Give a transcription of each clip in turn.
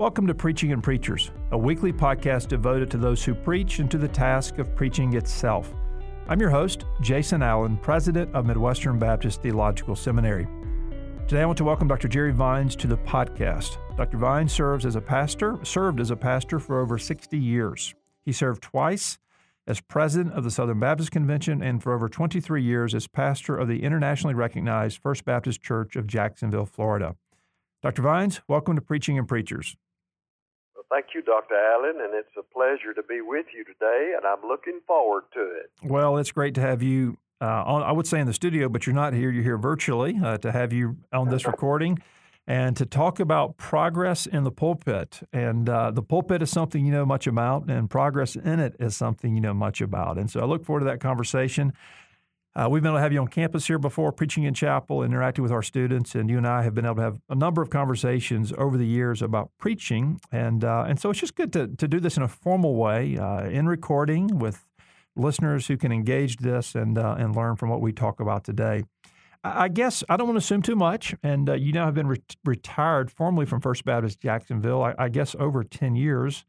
Welcome to Preaching and Preachers, a weekly podcast devoted to those who preach and to the task of preaching itself. I'm your host, Jason Allen, president of Midwestern Baptist Theological Seminary. Today I want to welcome Dr. Jerry Vines to the podcast. Dr. Vines serves as a pastor, served as a pastor for over 60 years. He served twice as president of the Southern Baptist Convention and for over 23 years as pastor of the internationally recognized First Baptist Church of Jacksonville, Florida. Dr. Vines, welcome to Preaching and Preachers. Thank you, Dr. Allen, and it's a pleasure to be with you today, and I'm looking forward to it. Well, it's great to have you uh, on, I would say in the studio, but you're not here. You're here virtually uh, to have you on this recording and to talk about progress in the pulpit. And uh, the pulpit is something you know much about, and progress in it is something you know much about. And so I look forward to that conversation. Uh, we've been able to have you on campus here before, preaching in chapel, interacting with our students, and you and I have been able to have a number of conversations over the years about preaching, and uh, and so it's just good to to do this in a formal way, uh, in recording with listeners who can engage this and uh, and learn from what we talk about today. I guess I don't want to assume too much, and uh, you now have been re- retired formally from First Baptist Jacksonville. I, I guess over ten years.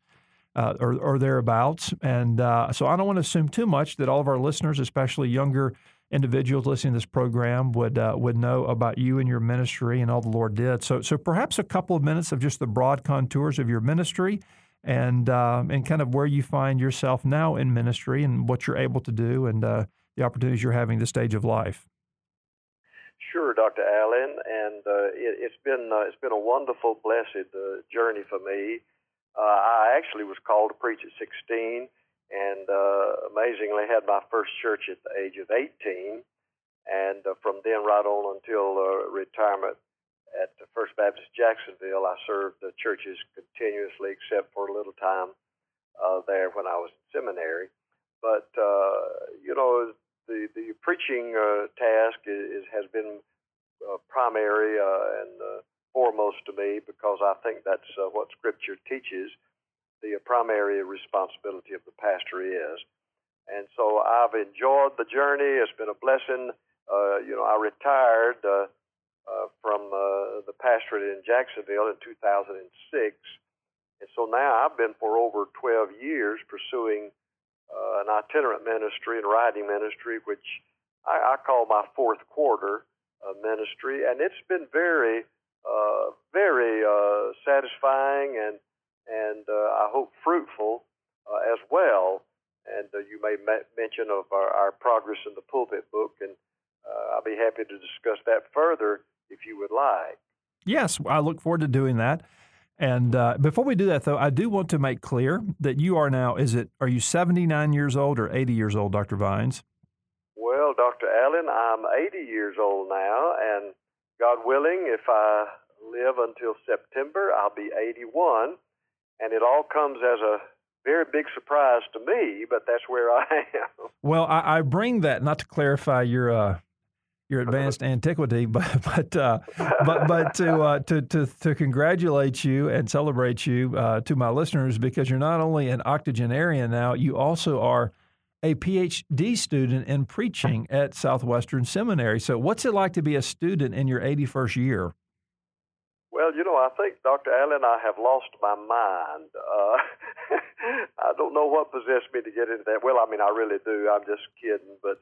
Uh, or, or, thereabouts. And uh, so I don't want to assume too much that all of our listeners, especially younger individuals listening to this program, would uh, would know about you and your ministry and all the Lord did. So so perhaps a couple of minutes of just the broad contours of your ministry and uh, and kind of where you find yourself now in ministry and what you're able to do and uh, the opportunities you're having this stage of life. Sure, Dr. Allen, and uh, it, has been uh, it's been a wonderful, blessed journey for me. Uh, I actually was called to preach at 16, and uh, amazingly had my first church at the age of 18, and uh, from then right on until uh, retirement at the First Baptist Jacksonville, I served the churches continuously, except for a little time uh, there when I was in seminary. But uh, you know, the the preaching uh, task is, has been uh, primary uh, and uh, foremost to me because I think that's uh, what Scripture teaches. The primary responsibility of the pastor is, and so I've enjoyed the journey. It's been a blessing. Uh, you know, I retired. Uh, uh, from uh, the pastorate in Jacksonville in 2006. And so now I've been for over 12 years pursuing uh, an itinerant ministry and writing ministry, which I, I call my fourth quarter uh, ministry. And it's been very, uh, very uh, satisfying and, and uh, I hope fruitful uh, as well. And uh, you may ma- mention of our, our progress in the pulpit book, and uh, I'll be happy to discuss that further if you would like. Yes, I look forward to doing that. And uh, before we do that, though, I do want to make clear that you are now, is it, are you 79 years old or 80 years old, Dr. Vines? Well, Dr. Allen, I'm 80 years old now, and God willing, if I live until September, I'll be 81. And it all comes as a very big surprise to me, but that's where I am. Well, I, I bring that not to clarify your uh, your advanced antiquity, but but uh, but but to, uh, to to to congratulate you and celebrate you uh, to my listeners because you're not only an octogenarian now, you also are a PhD student in preaching at Southwestern Seminary. So, what's it like to be a student in your 81st year? Well, you know, I think Dr. Allen, I have lost my mind. Uh, I don't know what possessed me to get into that. Well, I mean, I really do. I'm just kidding, but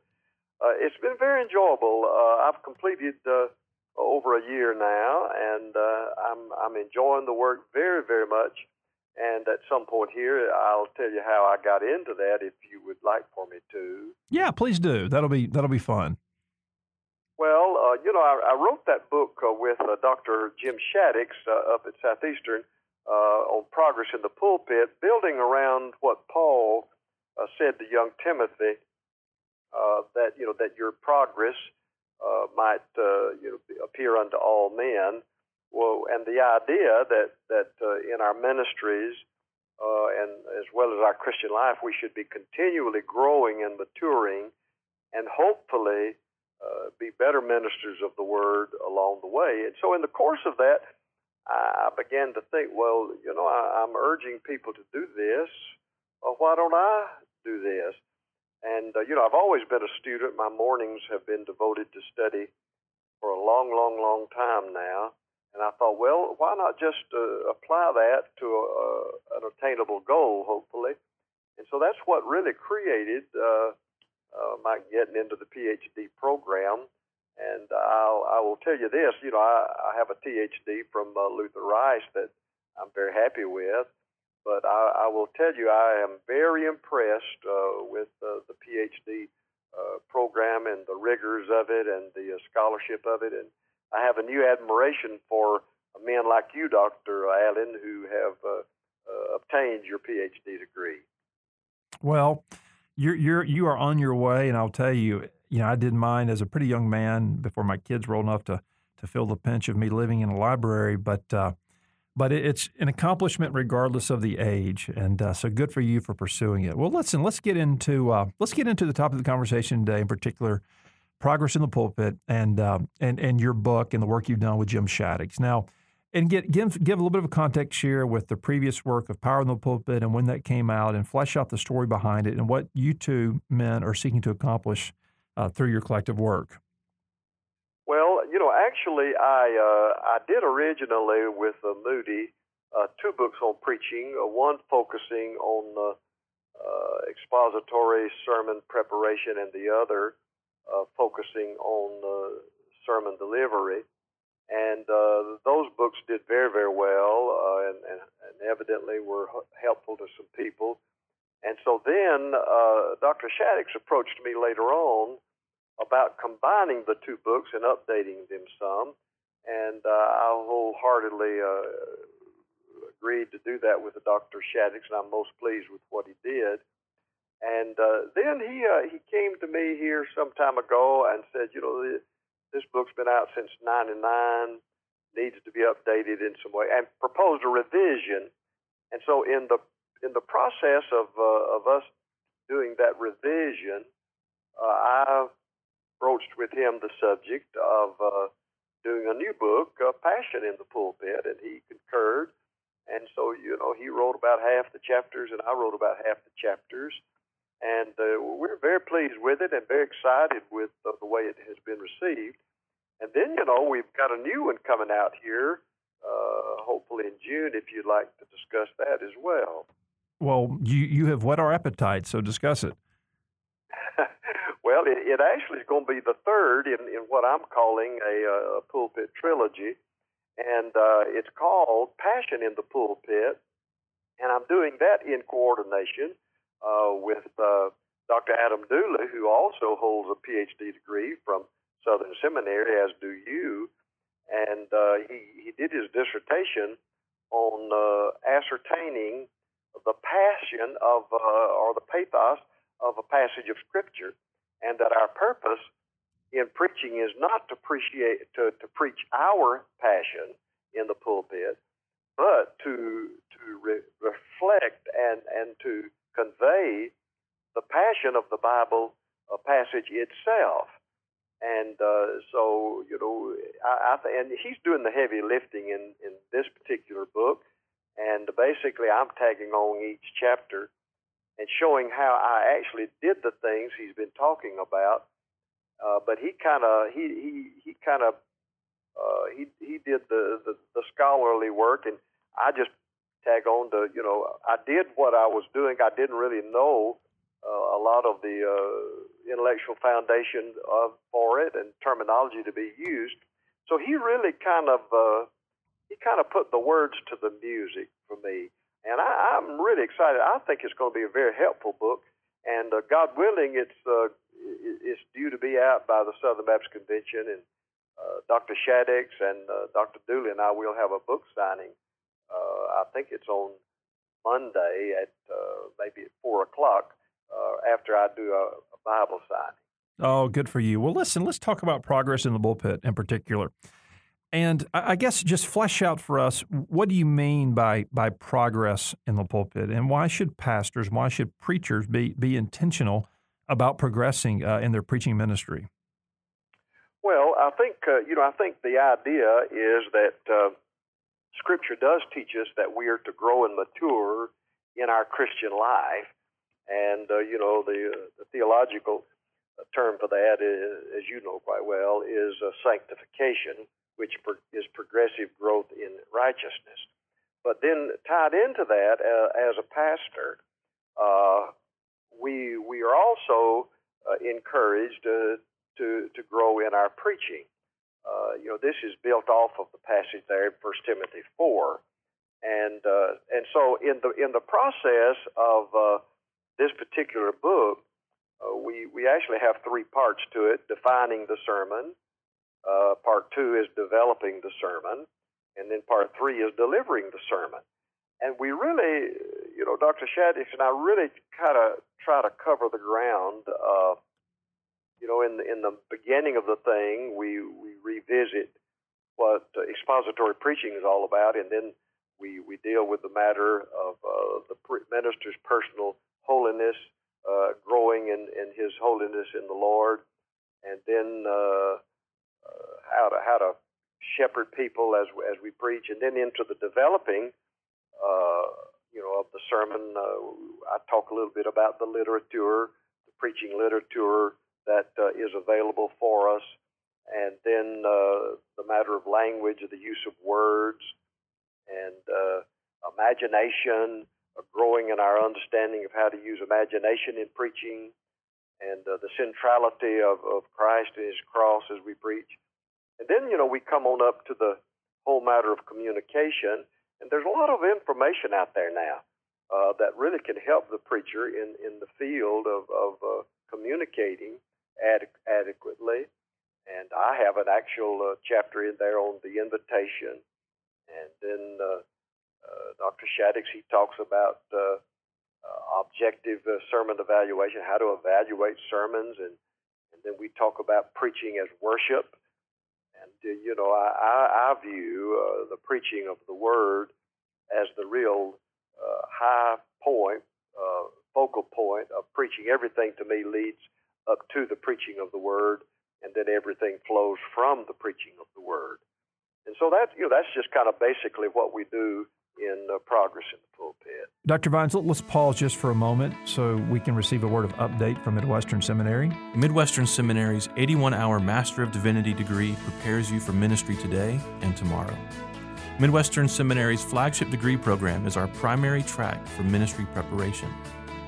uh, it's been very enjoyable. Uh, I've completed uh, over a year now, and uh, I'm I'm enjoying the work very very much. And at some point here, I'll tell you how I got into that if you would like for me to. Yeah, please do. That'll be that'll be fun. Well, uh, you know, I, I wrote that book uh, with uh, Dr. Jim Shaddix uh, up at Southeastern uh, on progress in the pulpit, building around what Paul uh, said to young Timothy uh, that you know that your progress uh, might uh, you know appear unto all men. Well, and the idea that that uh, in our ministries uh, and as well as our Christian life, we should be continually growing and maturing, and hopefully uh, be better ministers of the word along the way. And so, in the course of that, I began to think, well, you know, I, I'm urging people to do this. Well, why don't I do this? And, uh, you know, I've always been a student. My mornings have been devoted to study for a long, long, long time now. And I thought, well, why not just uh, apply that to a, an attainable goal, hopefully? And so that's what really created uh, uh, my getting into the PhD program. And I'll, I will tell you this, you know, I, I have a PhD from uh, Luther Rice that I'm very happy with. But I, I will tell you, I am very impressed uh, with uh, the PhD uh, program and the rigors of it and the uh, scholarship of it. And I have a new admiration for men like you, Dr. Allen, who have uh, uh, obtained your PhD degree. Well, you're you're you are on your way, and I'll tell you, you know, I did mine as a pretty young man before my kids were old enough to to feel the pinch of me living in a library, but. Uh, but it's an accomplishment regardless of the age, and uh, so good for you for pursuing it. Well, listen, let's get into uh, let's get into the topic of the conversation today, in particular, progress in the pulpit, and uh, and and your book and the work you've done with Jim Shaddix. Now, and get give give a little bit of a context here with the previous work of Power in the Pulpit and when that came out, and flesh out the story behind it and what you two men are seeking to accomplish uh, through your collective work. Well, you know, actually, I uh, I did originally with uh, Moody uh, two books on preaching. Uh, one focusing on uh, expository sermon preparation, and the other focusing on sermon delivery. And uh, those books did very, very well, uh, and, and, and, evidently were helpful to some people. And so then uh, Dr. Shaddix approached me later on about combining the two books and updating them some. And uh, I wholeheartedly uh, agreed to do that with Dr. Shaddix, and I'm most pleased with what he did. And uh, then he he came to me here some time ago and said, you know, this book's been out since 99, needs to be updated in some way, and proposed a revision. And so in the in the process of uh, of us doing that revision, uh, I broached with him the subject of uh, doing a new book, uh, Passion in the Pulpit, and he concurred. And so, you know, he wrote about half the chapters, and I wrote about half the chapters. And uh, we're very pleased with it and very excited with uh, the way it has been received. And then, you know, we've got a new one coming out here, uh, hopefully in June, if you'd like to discuss that as well. Well, you, you have whet our appetite, so discuss it. well, it, it, actually is going to be the third in, in what I'm calling a, a pulpit trilogy. And uh, it's called Passion in the Pulpit. And I'm doing that in coordination uh, with uh, Dr. Adam Dooley, who also holds a PhD degree from Southern Seminary, as do you. And uh, he, he did his dissertation on uh, ascertaining the passion of, uh, or the pathos of a passage of Scripture, and that our purpose in preaching is not to, appreciate, to, to preach our passion in the pulpit, but to, to re- reflect and, and to convey the passion of the Bible a passage itself. And uh, so, you know, I, I th- and he's doing the heavy lifting in, in this particular book. And basically, I'm tagging on each chapter and showing how I actually did the things he's been talking about. Uh, but he kind of he he he kind of uh, he he did the, the the scholarly work, and I just tag on to, you know, I did what I was doing. I didn't really know uh, a lot of the uh, intellectual foundation of, for it and terminology to be used. So he really kind of uh, he kind of put the words to the music for me, and I, I'm really excited. I think it's going to be a very helpful book, and uh, God willing, it's uh, it's due to be out by the Southern Baptist Convention, and uh, Dr. Shaddix and uh, Dr. Dooley and I will have a book signing uh, I think it's on Monday at uh, maybe at four o'clock uh, after I do a, a Bible signing. Oh, good for you. Well, listen, let's talk about progress in the pulpit in particular. And I guess just flesh out for us what do you mean by by progress in the pulpit, and why should pastors, why should preachers be be intentional about progressing uh, in their preaching ministry? Well, I think uh, you know I think the idea is that uh, Scripture does teach us that we are to grow and mature in our Christian life. And, uh, you know, the, uh, the theological term for that, is, as you know quite well, is uh, sanctification, which pro- is progressive growth in righteousness. But then tied into that, uh, as a pastor, uh, we we are also uh, encouraged to to grow in our preaching. Uh, you know, this is built off of the passage there in First Timothy four, and uh, and so in the in the process of uh, this particular book, uh, we we actually have three parts to it: defining the sermon. Uh, part two is developing the sermon, and then part three is delivering the sermon. And we really, you know, Dr. Shaddix and I really kind of try to cover the ground. Uh, you know, in the, in the beginning of the thing, we we revisit what uh, expository preaching is all about, and then we we deal with the matter of uh, the minister's personal holiness, uh, growing in, in his holiness in the Lord, and then uh, uh, how to how to shepherd people as as we preach, and then into the developing. Uh, you know, of the sermon, I talk a little bit about the literature, the preaching literature, that uh, is available for us. And then uh, the matter of language, the use of words, and uh, imagination, growing in our understanding of how to use imagination in preaching, and uh, the centrality of, of Christ and His cross as we preach. And then, you know, we come on up to the whole matter of communication, and there's a lot of information out there now uh, that really can help the preacher in, in the field of, of uh, communicating ad- adequately. And I have an actual uh, chapter in there on the invitation. And then uh, uh, Dr. Shaddix, he talks about uh, uh, objective sermon evaluation, how to evaluate sermons. And, and then we talk about preaching as worship. And, you know, I, I, I view the preaching of the word as the real high point, focal point of preaching. Everything to me leads up to the preaching of the word, and then everything flows from the preaching of the word. And so that you know that's just kind of basically what we do in uh, progress in the pulpit. Dr. Vines, let's pause just for a moment so we can receive a word of update from Midwestern Seminary. Midwestern Seminary's 81 hour Master of Divinity degree prepares you for ministry today and tomorrow. Midwestern Seminary's flagship degree program is our primary track for ministry preparation.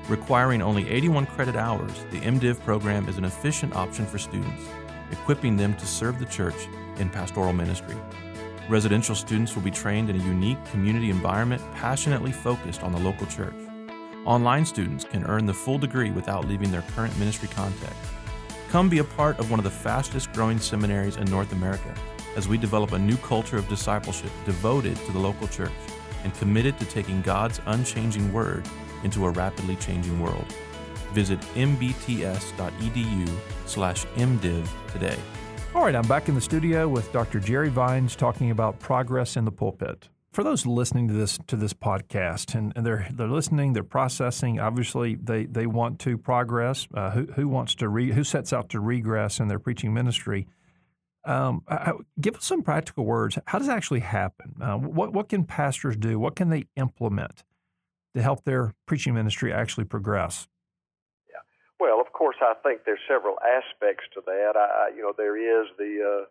Requiring only 81 credit hours, the MDiv program is an efficient option for students, equipping them to serve the church in pastoral ministry. Residential students will be trained in a unique community environment passionately focused on the local church. Online students can earn the full degree without leaving their current ministry context. Come be a part of one of the fastest growing seminaries in North America as we develop a new culture of discipleship devoted to the local church and committed to taking God's unchanging word into a rapidly changing world. Visit mbts.edu slash mdiv today. All right, I'm back in the studio with Dr. Jerry Vines talking about progress in the pulpit. For those listening to this to this podcast and, and they're they're listening, they're processing. Obviously, they, they want to progress. Uh, who, who wants to re, who sets out to regress in their preaching ministry? Um, I, give us some practical words. How does it actually happen? Uh, what what can pastors do? What can they implement to help their preaching ministry actually progress? Yeah. Well, of course, I think there's several aspects to that. I, you know, there is the uh,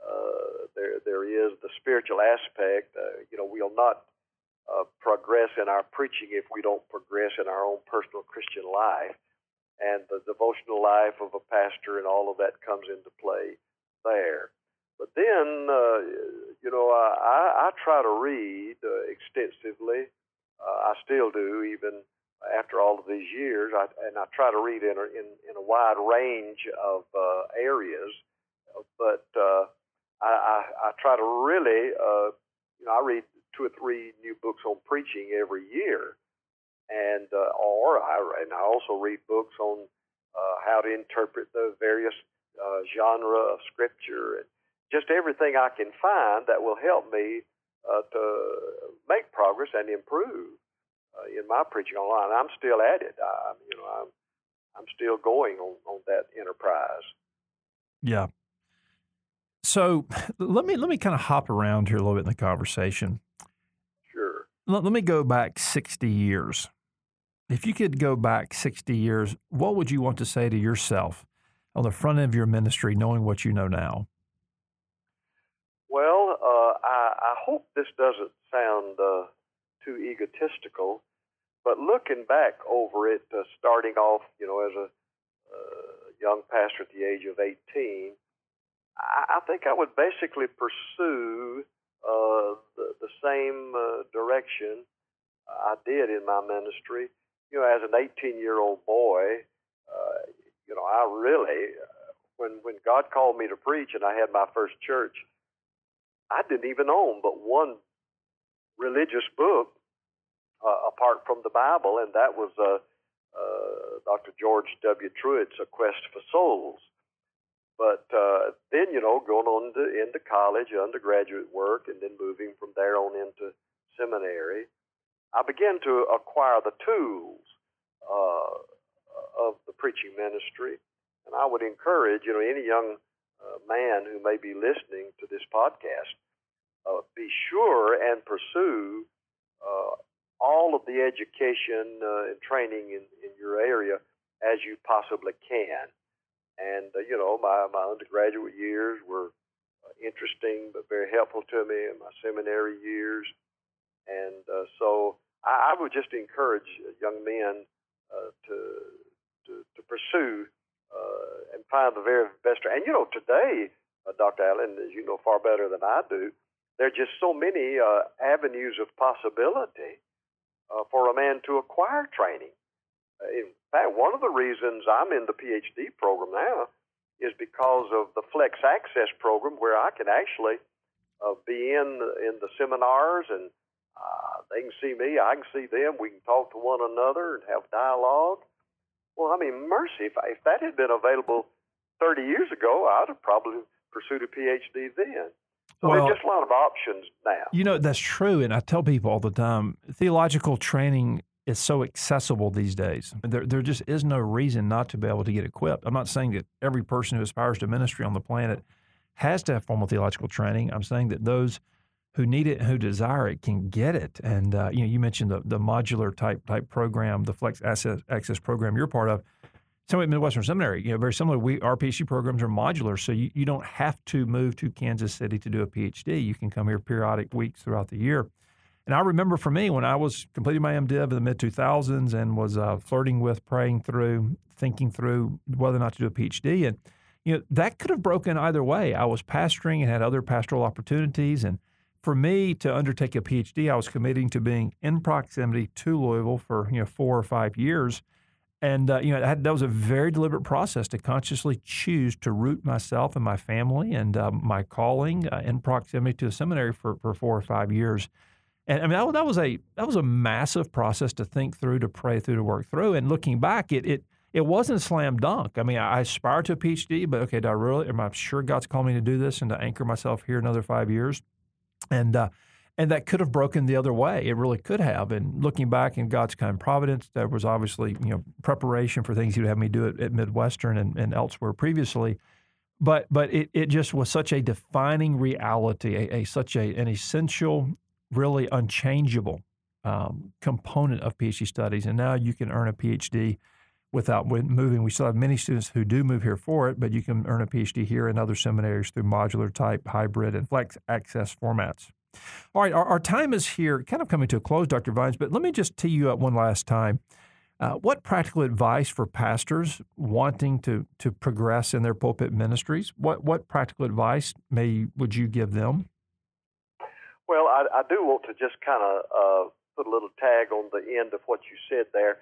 uh, there there is the spiritual aspect. Uh, you know, we'll not uh, progress in our preaching if we don't progress in our own personal Christian life, and the devotional life of a pastor and all of that comes into play there. But then, uh, you know, I, I try to read uh, extensively uh, I still do, even after all of these years. I, and I try to read in a, in, in a wide range of uh, areas, but uh, I, I, I try to really, uh, you know, I read two or three new books on preaching every year, and uh, or I and I also read books on uh, how to interpret the various uh, genre of scripture and just everything I can find that will help me uh, to make progress and improve uh, in my preaching online. I'm still at it. I, you know, I'm I'm still going on, on that enterprise. Yeah. So let me let me kind of hop around here a little bit in the conversation. Sure. Let, let me go back 60 years. If you could go back 60 years, what would you want to say to yourself on the front end of your ministry, knowing what you know now? Hope this doesn't sound uh, too egotistical, but looking back over it, uh, starting off, you know, as a uh, young pastor at the age of 18, I, I think I would basically pursue uh, the, the same uh, direction I did in my ministry. You know, as an 18 year old boy, uh, you know, I really, uh, when when God called me to preach and I had my first church, I didn't even own but one religious book uh, apart from the Bible, and that was uh, uh, Dr. George W. Truett's A Quest for Souls. But uh, then, you know, going on to, into college, undergraduate work, and then moving from there on into seminary, I began to acquire the tools uh, of the preaching ministry. And I would encourage, you know, any young uh, man who may be listening to this podcast, uh, be sure and pursue uh, all of the education uh, and training in, in your area as you possibly can. And, you know, my, my undergraduate years were interesting but very helpful to me in my seminary years. And so I, I would just encourage young men to, to, to pursue uh, and find the very best. And, you know, today, uh, Dr. Allen, as you know far better than I do, there are just so many uh, avenues of possibility uh, for a man to acquire training. Uh, in fact, one of the reasons I'm in the PhD program now is because of the Flex Access program, where I can actually uh, be in in the seminars and they can see me, I can see them. We can talk to one another and have dialogue. Well, I mean, mercy, if, if that had been available 30 years ago, I'd have probably pursued a PhD then. So well, there's just a lot of options now. You know, that's true. And I tell people all the time theological training is so accessible these days. There, there just is no reason not to be able to get equipped. I'm not saying that every person who aspires to ministry on the planet has to have formal theological training. I'm saying that those who need it and who desire it can get it. And uh, you know, you mentioned the the modular type type program, the Flex Access, Access program you're part of. Same at Midwestern Seminary, you know, very similar. We our PhD programs are modular, so you, you don't have to move to Kansas City to do a PhD. You can come here periodic weeks throughout the year. And I remember for me when I was completing my MDiv in the mid 2000s and was uh, flirting with, praying through, thinking through whether or not to do a PhD, and you know that could have broken either way. I was pastoring and had other pastoral opportunities, and for me to undertake a PhD, I was committing to being in proximity to Louisville for you know four or five years, and uh, you know that, that, was a very deliberate process to consciously choose to root myself and my family and uh, my calling uh, in proximity to a seminary for, for four or five years. And I mean, that, that, was a that was a massive process to think through, to pray through, to work through. And looking back, it it it wasn't slam dunk. I mean, I aspire to a PhD, but okay, do I really? Am I sure God's called me to do this and to anchor myself here another five years? And uh, and that could have broken the other way. It really could have. And looking back in God's kind providence, there was obviously you know preparation for things He'd have me do at, at Midwestern and, and elsewhere previously but but it, it just was such a defining reality, a, a such a, an essential really unchangeable um, component of PhD studies. And now you can earn a PhD without moving. We still have many students who do move here for it, but you can earn a PhD here in other seminaries through modular type, hybrid, and flex access formats. All right, our, our time is here, kind of coming to a close, Dr. Vines, but let me just tee you up one last time. Uh, what practical advice for pastors wanting to to progress in their pulpit ministries? What what practical advice may would you give them? Well, I, I do want to just kind of uh, put a little tag on the end of what you said there.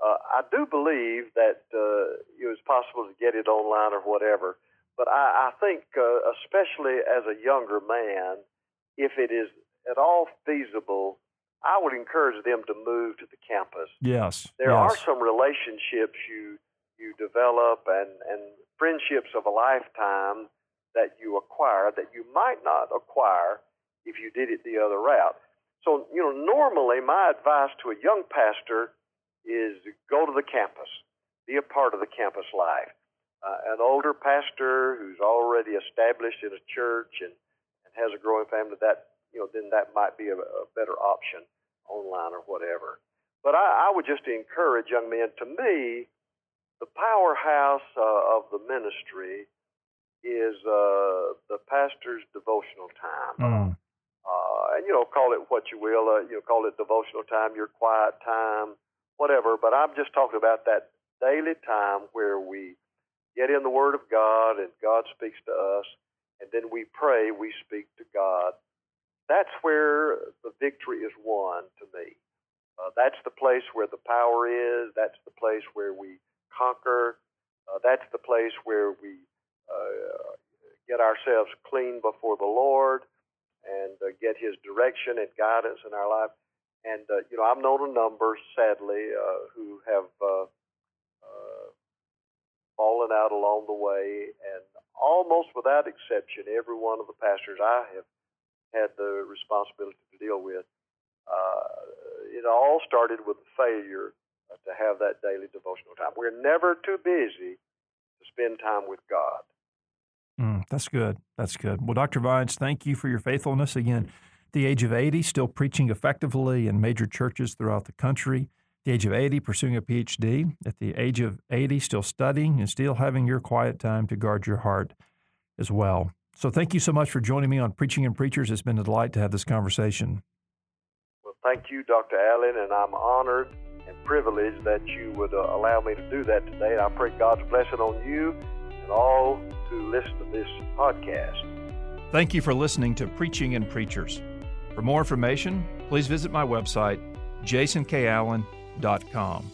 Uh, I do believe that uh, it was possible to get it online or whatever, but I, I think, uh, especially as a younger man, if it is at all feasible, I would encourage them to move to the campus. Yes, there yes. are some relationships you you develop and and friendships of a lifetime that you acquire that you might not acquire if you did it the other route. So, you know, normally my advice to a young pastor is go to the campus, be a part of the campus life. Uh, an older pastor who's already established in a church and, and has a growing family, that you know, then that might be a, a better option online or whatever. But I, I would just encourage young men. To me, the powerhouse uh, of the ministry is uh, the pastor's devotional time. Mm. Uh, uh, you know, call it what you will. Uh, you know, call it devotional time, your quiet time, whatever. But I'm just talking about that daily time where we get in the Word of God and God speaks to us, and then we pray, we speak to God. That's where the victory is won to me. Uh, that's the place where the power is. That's the place where we conquer. Uh, that's the place where we uh, get ourselves clean before the Lord and uh, get His direction and guidance in our life. And uh, you know, I've known a number, sadly, uh, who have uh, uh, fallen out along the way, and almost without exception, every one of the pastors I have had the responsibility to deal with, uh, it all started with the failure to have that daily devotional time. We're never too busy to spend time with God. Mm, that's good. That's good. Well, Dr. Vines, thank you for your faithfulness. Again, the age of 80, still preaching effectively in major churches throughout the country. The age of 80, pursuing a PhD. At the age of 80, still studying and still having your quiet time to guard your heart as well. So thank you so much for joining me on Preaching and Preachers. It's been a delight to have this conversation. Well, thank you, Dr. Allen, and I'm honored and privileged that you would uh, allow me to do that today. I pray God's blessing on you and all who listen to this podcast. Thank you for listening to Preaching and Preachers. For more information, please visit my website, jasonkallen.com.